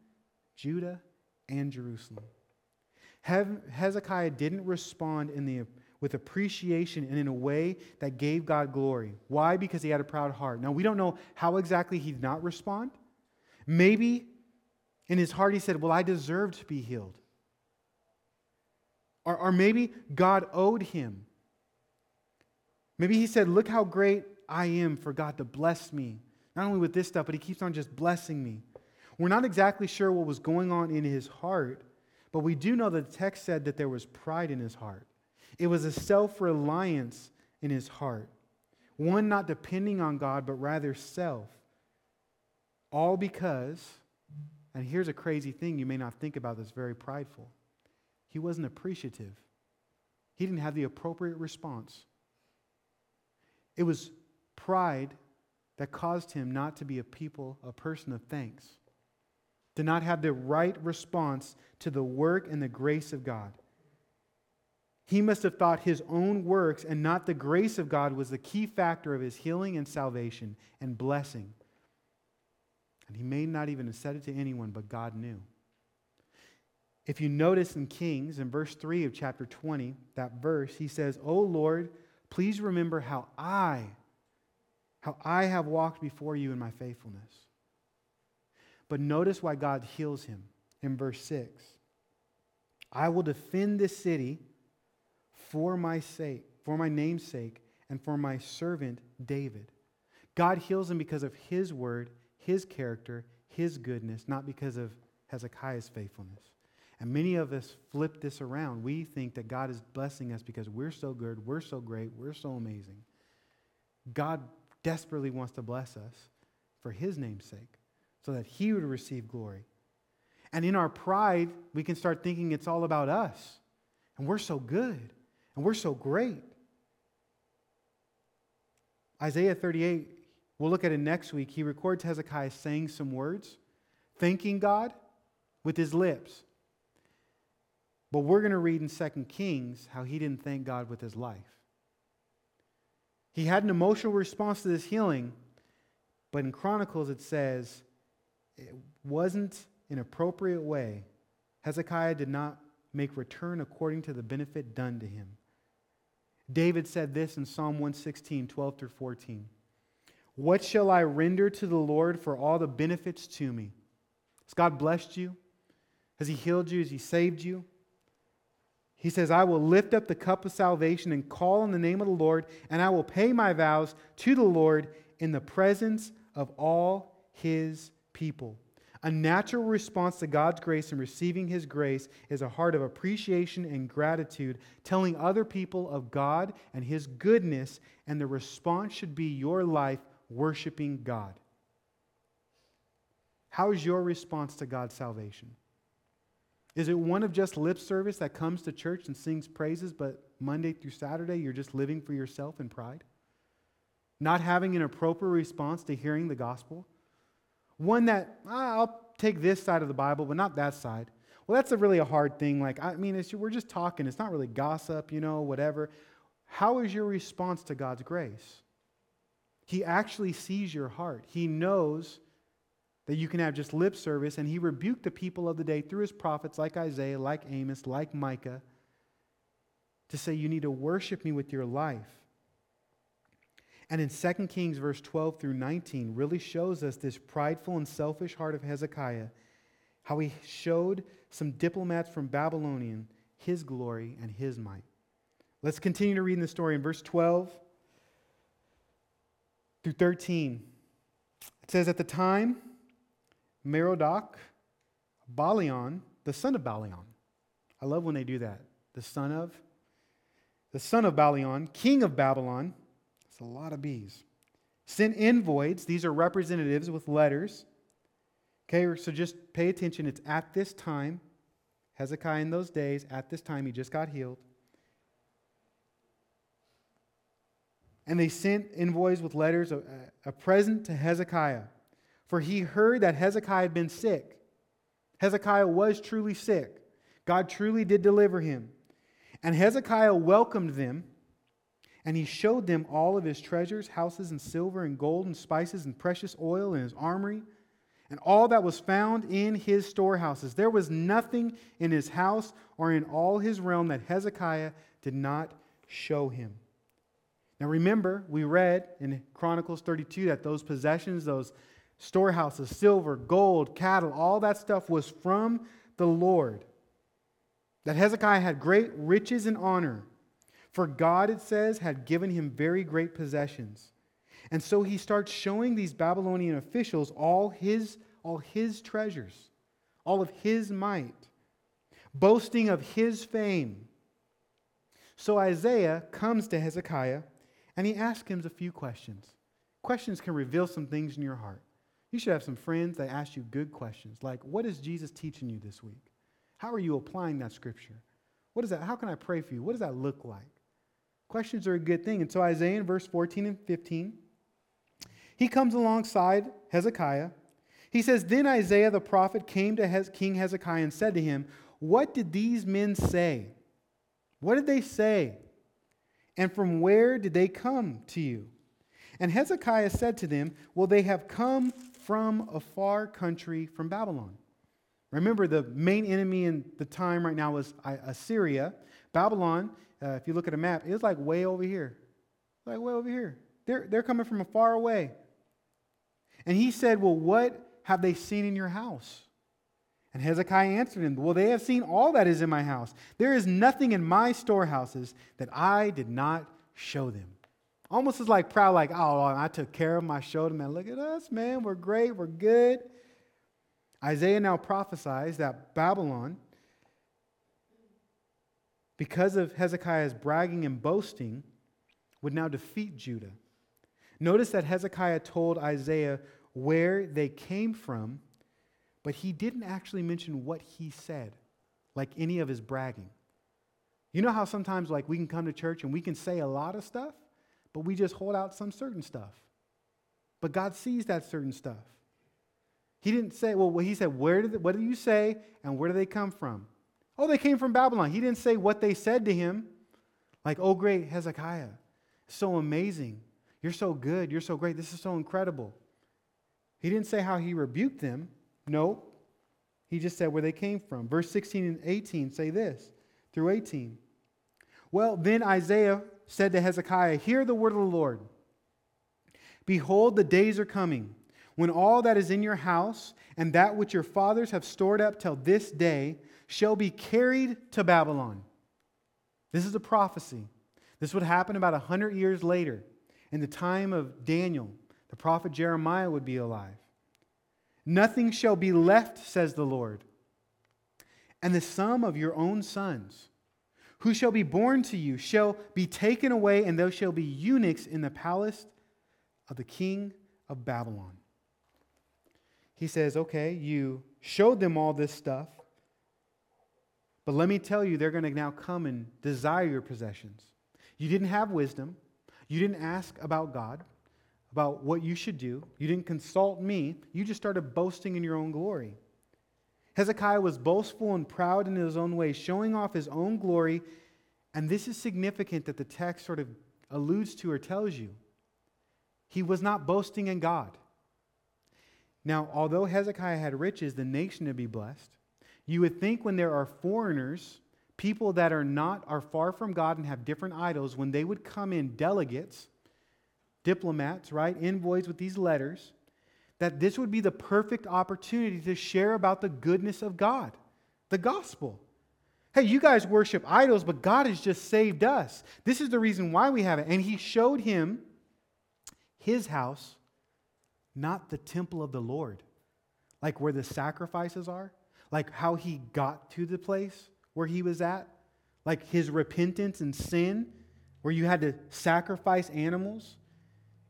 Speaker 2: Judah, and Jerusalem. Hezekiah didn't respond in the, with appreciation and in a way that gave God glory. Why? Because he had a proud heart. Now, we don't know how exactly he did not respond. Maybe in his heart he said, Well, I deserve to be healed. Or, or maybe God owed him. Maybe he said, Look how great I am for God to bless me. Not only with this stuff, but he keeps on just blessing me. We're not exactly sure what was going on in his heart, but we do know that the text said that there was pride in his heart. It was a self reliance in his heart, one not depending on God, but rather self. All because, and here's a crazy thing you may not think about that's very prideful he wasn't appreciative, he didn't have the appropriate response. It was pride that caused him not to be a people, a person of thanks, to not have the right response to the work and the grace of God. He must have thought his own works and not the grace of God was the key factor of his healing and salvation and blessing. And he may not even have said it to anyone, but God knew. If you notice in Kings, in verse 3 of chapter 20, that verse, he says, O Lord, please remember how I, how I have walked before you in my faithfulness. But notice why God heals him in verse 6. I will defend this city for my sake, for my name's sake, and for my servant David. God heals him because of his word, his character, his goodness, not because of Hezekiah's faithfulness. And many of us flip this around. We think that God is blessing us because we're so good, we're so great, we're so amazing. God desperately wants to bless us for His name's sake so that He would receive glory. And in our pride, we can start thinking it's all about us. And we're so good. And we're so great. Isaiah 38, we'll look at it next week. He records Hezekiah saying some words, thanking God with his lips. But we're going to read in 2 Kings how he didn't thank God with his life. He had an emotional response to this healing, but in Chronicles it says it wasn't an appropriate way. Hezekiah did not make return according to the benefit done to him. David said this in Psalm 116, 12 through 14. What shall I render to the Lord for all the benefits to me? Has God blessed you? Has He healed you? Has He saved you? He says, I will lift up the cup of salvation and call on the name of the Lord, and I will pay my vows to the Lord in the presence of all his people. A natural response to God's grace and receiving his grace is a heart of appreciation and gratitude, telling other people of God and his goodness, and the response should be your life worshiping God. How is your response to God's salvation? Is it one of just lip service that comes to church and sings praises, but Monday through Saturday you're just living for yourself in pride? Not having an appropriate response to hearing the gospel? One that, ah, I'll take this side of the Bible, but not that side. Well, that's a really a hard thing. Like, I mean, we're just talking. It's not really gossip, you know, whatever. How is your response to God's grace? He actually sees your heart. He knows that you can have just lip service. And he rebuked the people of the day through his prophets like Isaiah, like Amos, like Micah, to say, You need to worship me with your life. And in 2 Kings, verse 12 through 19, really shows us this prideful and selfish heart of Hezekiah, how he showed some diplomats from Babylonian his glory and his might. Let's continue to read in the story in verse 12 through 13. It says, At the time, Merodach, Balion, the son of Balion. I love when they do that. The son of, the son of Balion, king of Babylon. It's a lot of bees. Sent envoys. These are representatives with letters. Okay, so just pay attention. It's at this time, Hezekiah in those days, at this time, he just got healed. And they sent envoys with letters, a, a present to Hezekiah for he heard that Hezekiah had been sick. Hezekiah was truly sick. God truly did deliver him. And Hezekiah welcomed them, and he showed them all of his treasures, houses and silver and gold and spices and precious oil in his armory, and all that was found in his storehouses. There was nothing in his house or in all his realm that Hezekiah did not show him. Now remember, we read in Chronicles 32 that those possessions, those storehouses, silver, gold, cattle, all that stuff was from the Lord. That Hezekiah had great riches and honor. For God, it says, had given him very great possessions. And so he starts showing these Babylonian officials all his, all his treasures, all of his might, boasting of his fame. So Isaiah comes to Hezekiah and he asks him a few questions. Questions can reveal some things in your heart. You should have some friends that ask you good questions, like, What is Jesus teaching you this week? How are you applying that scripture? What is that? How can I pray for you? What does that look like? Questions are a good thing. And so, Isaiah in verse 14 and 15, he comes alongside Hezekiah. He says, Then Isaiah the prophet came to King Hezekiah and said to him, What did these men say? What did they say? And from where did they come to you? And Hezekiah said to them, Well, they have come from a far country from Babylon. Remember, the main enemy in the time right now was Assyria. Babylon, uh, if you look at a map, is like way over here. Like way over here. They're, they're coming from a far away. And he said, Well, what have they seen in your house? And Hezekiah answered him, Well, they have seen all that is in my house. There is nothing in my storehouses that I did not show them. Almost as like proud, like, oh, I took care of showed them, and look at us, man, we're great, we're good. Isaiah now prophesies that Babylon, because of Hezekiah's bragging and boasting, would now defeat Judah. Notice that Hezekiah told Isaiah where they came from, but he didn't actually mention what he said, like any of his bragging. You know how sometimes like we can come to church and we can say a lot of stuff, but we just hold out some certain stuff. But God sees that certain stuff. He didn't say, well, he said, where did, what did you say and where do they come from? Oh, they came from Babylon. He didn't say what they said to him. Like, oh, great, Hezekiah. So amazing. You're so good. You're so great. This is so incredible. He didn't say how he rebuked them. No. He just said where they came from. Verse 16 and 18 say this through 18. Well, then Isaiah said to Hezekiah, Hear the word of the Lord. Behold, the days are coming when all that is in your house and that which your fathers have stored up till this day shall be carried to Babylon. This is a prophecy. This would happen about 100 years later. In the time of Daniel, the prophet Jeremiah would be alive. Nothing shall be left, says the Lord. And the sum of your own sons, who shall be born to you, shall be taken away, and those shall be eunuchs in the palace of the king of Babylon he says, Okay, you showed them all this stuff, but let me tell you, they're going to now come and desire your possessions. You didn't have wisdom, you didn't ask about God, about what you should do, you didn't consult me, you just started boasting in your own glory. Hezekiah was boastful and proud in his own way, showing off his own glory. And this is significant that the text sort of alludes to or tells you. He was not boasting in God. Now, although Hezekiah had riches, the nation to be blessed, you would think when there are foreigners, people that are not are far from God and have different idols, when they would come in delegates, diplomats, right, envoys with these letters, that this would be the perfect opportunity to share about the goodness of God, the gospel. Hey, you guys worship idols, but God has just saved us. This is the reason why we have it. And he showed him his house not the temple of the Lord, like where the sacrifices are, like how he got to the place where he was at, like his repentance and sin, where you had to sacrifice animals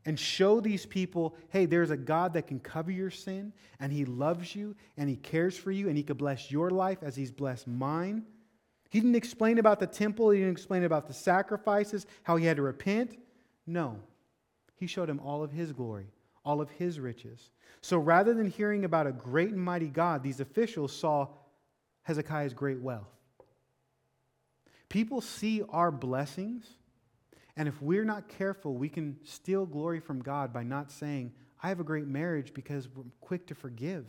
Speaker 2: and show these people hey, there's a God that can cover your sin, and he loves you, and he cares for you, and he could bless your life as he's blessed mine. He didn't explain about the temple, he didn't explain about the sacrifices, how he had to repent. No. he showed him all of his glory, all of his riches. So rather than hearing about a great and mighty God, these officials saw Hezekiah's great wealth. People see our blessings, and if we're not careful, we can steal glory from God by not saying, I have a great marriage because we're quick to forgive,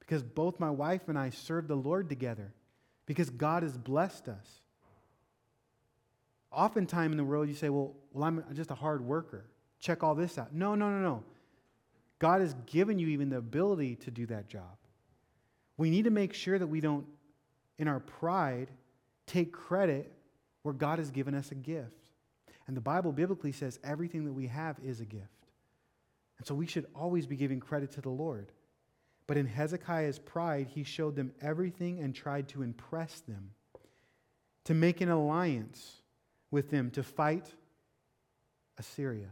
Speaker 2: because both my wife and I serve the Lord together, because God has blessed us. Oftentimes in the world, you say, Well, well I'm just a hard worker. Check all this out. No, no, no, no. God has given you even the ability to do that job. We need to make sure that we don't, in our pride, take credit where God has given us a gift. And the Bible biblically says everything that we have is a gift. And so we should always be giving credit to the Lord. But in Hezekiah's pride, he showed them everything and tried to impress them, to make an alliance with them to fight Assyria.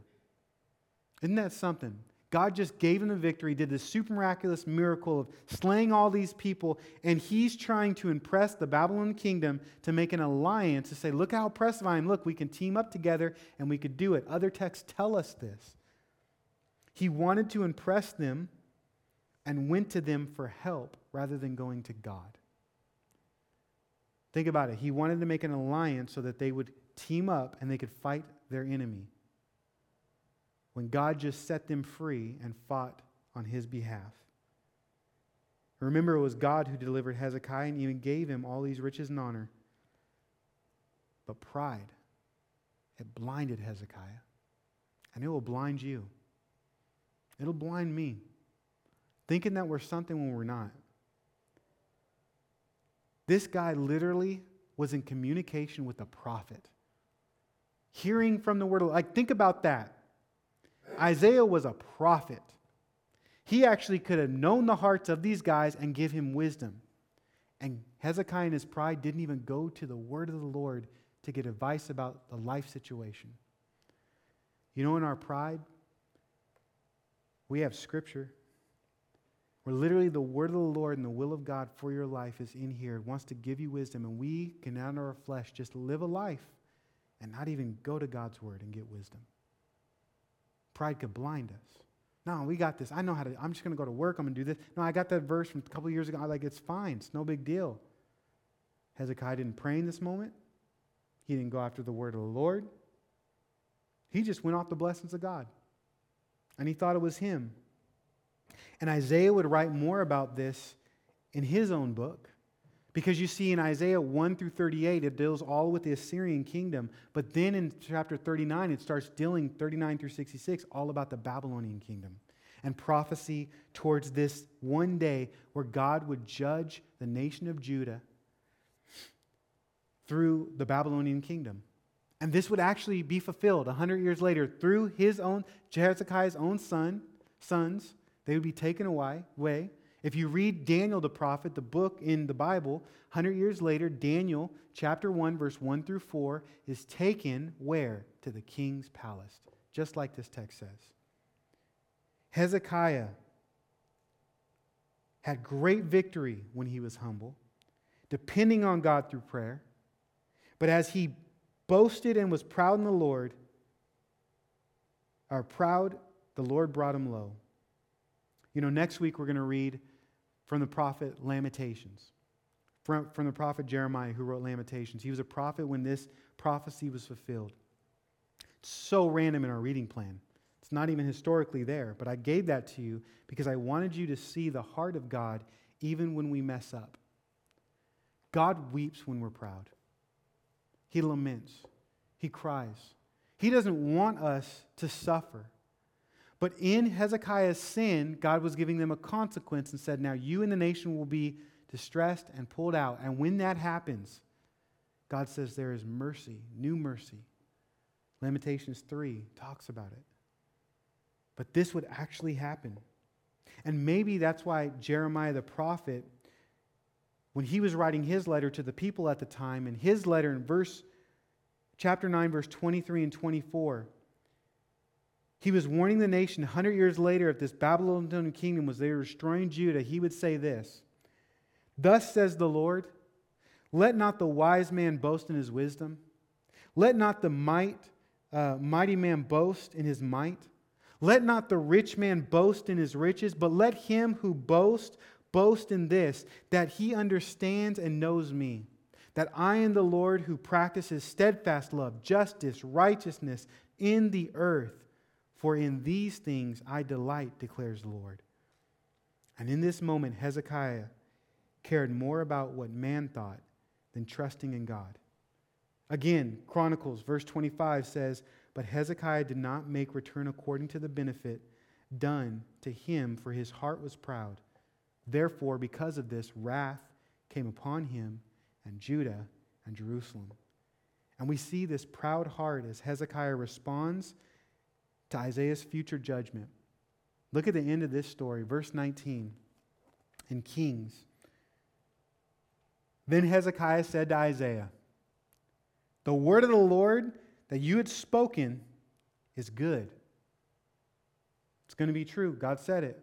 Speaker 2: Isn't that something? God just gave him the victory, did this super miraculous miracle of slaying all these people, and he's trying to impress the Babylon kingdom to make an alliance to say, Look how oppressive I am. Look, we can team up together and we could do it. Other texts tell us this. He wanted to impress them and went to them for help rather than going to God. Think about it. He wanted to make an alliance so that they would team up and they could fight their enemy when God just set them free and fought on his behalf. Remember, it was God who delivered Hezekiah and even gave him all these riches and honor. But pride, it blinded Hezekiah. And it will blind you. It'll blind me. Thinking that we're something when we're not. This guy literally was in communication with a prophet. Hearing from the word like think about that. Isaiah was a prophet. He actually could have known the hearts of these guys and give him wisdom. And Hezekiah in his pride didn't even go to the word of the Lord to get advice about the life situation. You know, in our pride, we have scripture. Where literally the word of the Lord and the will of God for your life is in here. It wants to give you wisdom, and we can, out of our flesh, just live a life and not even go to God's word and get wisdom. Pride could blind us. No, we got this. I know how to. I'm just going to go to work. I'm going to do this. No, I got that verse from a couple years ago. I'm like, it's fine. It's no big deal. Hezekiah didn't pray in this moment. He didn't go after the word of the Lord. He just went off the blessings of God. And he thought it was him. And Isaiah would write more about this in his own book. Because you see, in Isaiah 1 through 38, it deals all with the Assyrian kingdom. But then in chapter 39, it starts dealing, 39 through 66, all about the Babylonian kingdom and prophecy towards this one day where God would judge the nation of Judah through the Babylonian kingdom. And this would actually be fulfilled 100 years later through his own, Hezekiah's own son, sons. They would be taken away if you read Daniel the prophet, the book in the Bible, 100 years later, Daniel chapter 1, verse 1 through 4, is taken where? To the king's palace, just like this text says. Hezekiah had great victory when he was humble, depending on God through prayer. But as he boasted and was proud in the Lord, are proud, the Lord brought him low. You know, next week we're going to read from the prophet Lamentations, from, from the prophet Jeremiah who wrote Lamentations. He was a prophet when this prophecy was fulfilled. It's so random in our reading plan. It's not even historically there, but I gave that to you because I wanted you to see the heart of God even when we mess up. God weeps when we're proud. He laments. He cries. He doesn't want us to suffer. But in Hezekiah's sin, God was giving them a consequence and said, Now you and the nation will be distressed and pulled out. And when that happens, God says there is mercy, new mercy. Lamentations 3 talks about it. But this would actually happen. And maybe that's why Jeremiah the prophet, when he was writing his letter to the people at the time, in his letter in verse chapter 9, verse 23 and 24, he was warning the nation 100 years later, if this Babylonian kingdom was there destroying Judah, he would say this Thus says the Lord, let not the wise man boast in his wisdom, let not the might uh, mighty man boast in his might? Let not the rich man boast in his riches, but let him who boasts boast in this, that he understands and knows me, that I am the Lord who practices steadfast love, justice, righteousness in the earth. For in these things I delight, declares the Lord. And in this moment, Hezekiah cared more about what man thought than trusting in God. Again, Chronicles, verse 25 says, But Hezekiah did not make return according to the benefit done to him, for his heart was proud. Therefore, because of this, wrath came upon him and Judah and Jerusalem. And we see this proud heart as Hezekiah responds to Isaiah's future judgment. Look at the end of this story, verse 19 in Kings. Then Hezekiah said to Isaiah, The word of the Lord that you had spoken is good. It's going to be true. God said it.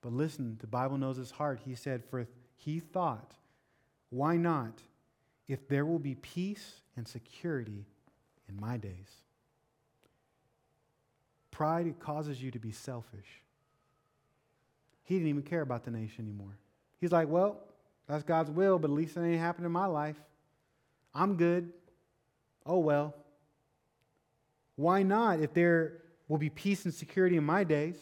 Speaker 2: But listen, the Bible knows his heart. He said, For he thought, why not, if there will be peace and security in my days? Pride causes you to be selfish. He didn't even care about the nation anymore. He's like, Well, that's God's will, but at least it ain't happened in my life. I'm good. Oh, well. Why not if there will be peace and security in my days?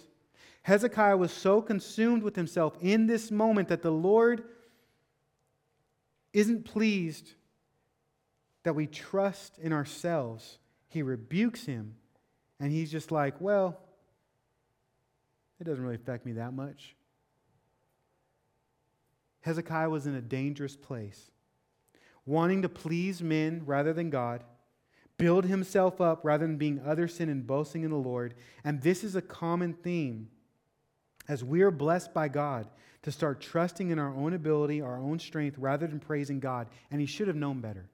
Speaker 2: Hezekiah was so consumed with himself in this moment that the Lord isn't pleased that we trust in ourselves. He rebukes him, and he's just like, well, it doesn't really affect me that much. Hezekiah was in a dangerous place, wanting to please men rather than God, build himself up rather than being other sin and boasting in the Lord. And this is a common theme as we are blessed by God to start trusting in our own ability, our own strength, rather than praising God. And he should have known better.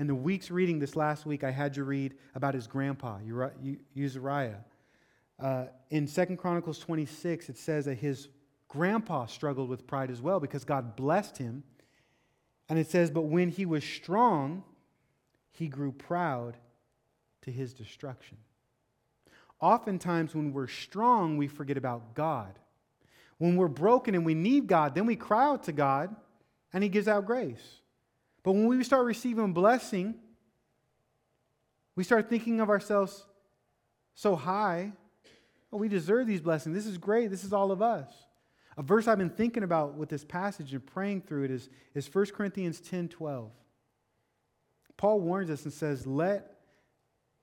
Speaker 2: In the week's reading this last week, I had you read about his grandpa, Uzziah. Uh, in Second Chronicles 26, it says that his grandpa struggled with pride as well because God blessed him. And it says, But when he was strong, he grew proud to his destruction. Oftentimes, when we're strong, we forget about God. When we're broken and we need God, then we cry out to God and he gives out grace. But when we start receiving blessing, we start thinking of ourselves so high. Oh, we deserve these blessings. This is great. This is all of us. A verse I've been thinking about with this passage and praying through it is, is 1 Corinthians 10 12. Paul warns us and says, Let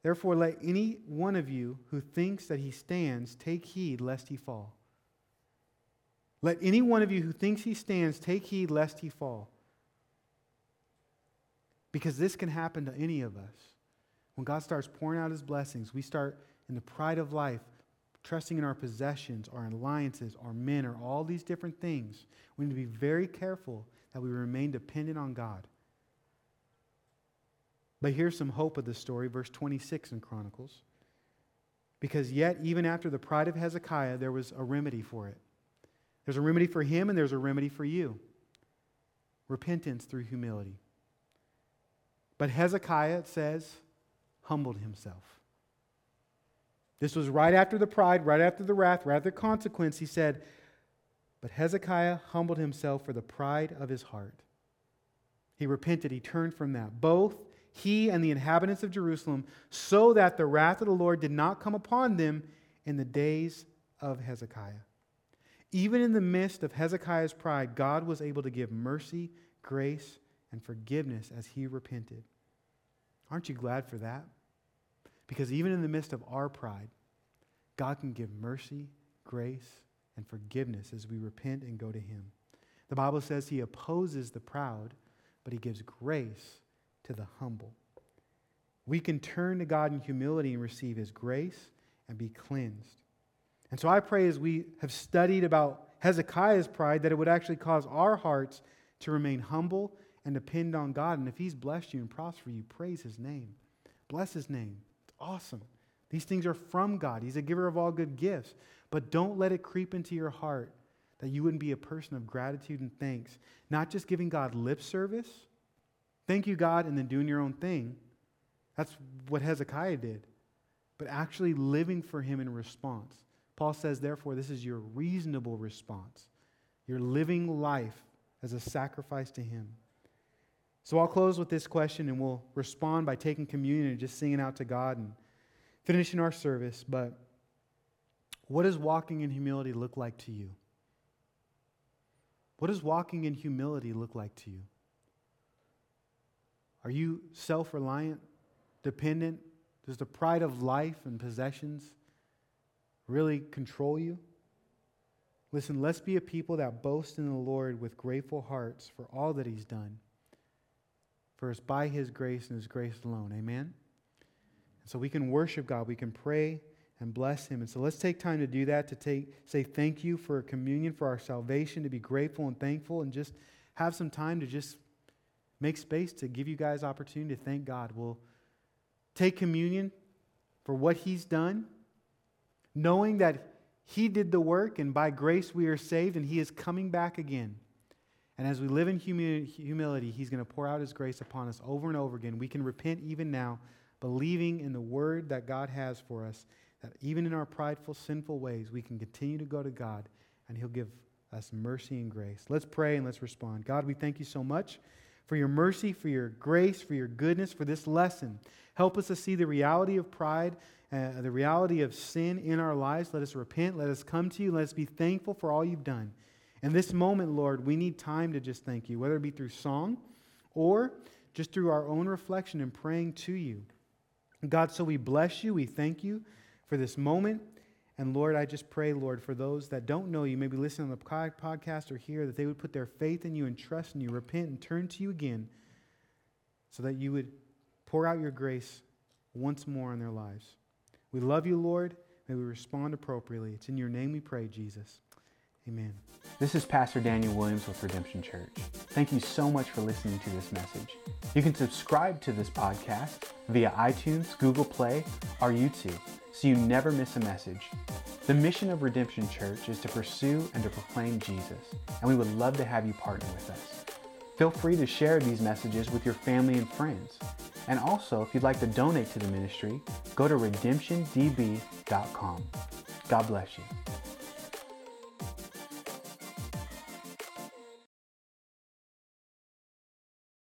Speaker 2: therefore let any one of you who thinks that he stands take heed lest he fall. Let any one of you who thinks he stands take heed lest he fall. Because this can happen to any of us. When God starts pouring out his blessings, we start in the pride of life trusting in our possessions, our alliances, our men, or all these different things, we need to be very careful that we remain dependent on God. But here's some hope of the story, verse 26 in Chronicles. Because yet, even after the pride of Hezekiah, there was a remedy for it. There's a remedy for him, and there's a remedy for you repentance through humility. But Hezekiah, it says, humbled himself. This was right after the pride, right after the wrath, right after the consequence. He said, But Hezekiah humbled himself for the pride of his heart. He repented, he turned from that. Both he and the inhabitants of Jerusalem, so that the wrath of the Lord did not come upon them in the days of Hezekiah. Even in the midst of Hezekiah's pride, God was able to give mercy, grace, and forgiveness as he repented. Aren't you glad for that? Because even in the midst of our pride, God can give mercy, grace, and forgiveness as we repent and go to Him. The Bible says He opposes the proud, but He gives grace to the humble. We can turn to God in humility and receive His grace and be cleansed. And so I pray as we have studied about Hezekiah's pride that it would actually cause our hearts to remain humble and depend on God. And if He's blessed you and prospered you, praise His name. Bless His name It's awesome. These things are from God. He's a giver of all good gifts. But don't let it creep into your heart that you wouldn't be a person of gratitude and thanks. Not just giving God lip service, thank you, God, and then doing your own thing. That's what Hezekiah did. but actually living for Him in response. Paul says, therefore, this is your reasonable response. You're living life as a sacrifice to Him. So I'll close with this question and we'll respond by taking communion and just singing out to God and finishing our service. But what does walking in humility look like to you? What does walking in humility look like to you? Are you self reliant, dependent? Does the pride of life and possessions really control you? Listen, let's be a people that boast in the Lord with grateful hearts for all that He's done. For it's by His grace and His grace alone. Amen? And so we can worship God, we can pray and bless Him. And so let's take time to do that, to take, say thank you for communion, for our salvation, to be grateful and thankful, and just have some time to just make space to give you guys opportunity to thank God. We'll take communion for what He's done, knowing that He did the work, and by grace we are saved, and He is coming back again. And as we live in humility, He's going to pour out His grace upon us over and over again. We can repent even now, believing in the word that God has for us, that even in our prideful, sinful ways, we can continue to go to God, and He'll give us mercy and grace. Let's pray and let's respond. God, we thank you so much for your mercy, for your grace, for your goodness, for this lesson. Help us to see the reality of pride, uh, the reality of sin in our lives. Let us repent. Let us come to you. Let us be thankful for all you've done. In this moment, Lord, we need time to just thank you, whether it be through song or just through our own reflection and praying to you. God, so we bless you. We thank you for this moment. And Lord, I just pray, Lord, for those that don't know you, maybe listen on the podcast or here, that they would put their faith in you and trust in you, repent and turn to you again, so that you would pour out your grace once more in their lives. We love you, Lord. May we respond appropriately. It's in your name we pray, Jesus. Amen. This is Pastor Daniel Williams with Redemption Church. Thank you so much for listening to this message. You can subscribe to this podcast via iTunes, Google Play, or YouTube so you never miss a message. The mission of Redemption Church is to pursue and to proclaim Jesus, and we would love to have you partner with us. Feel free to share these messages with your family and friends. And also, if you'd like to donate to the ministry, go to redemptiondb.com. God bless you.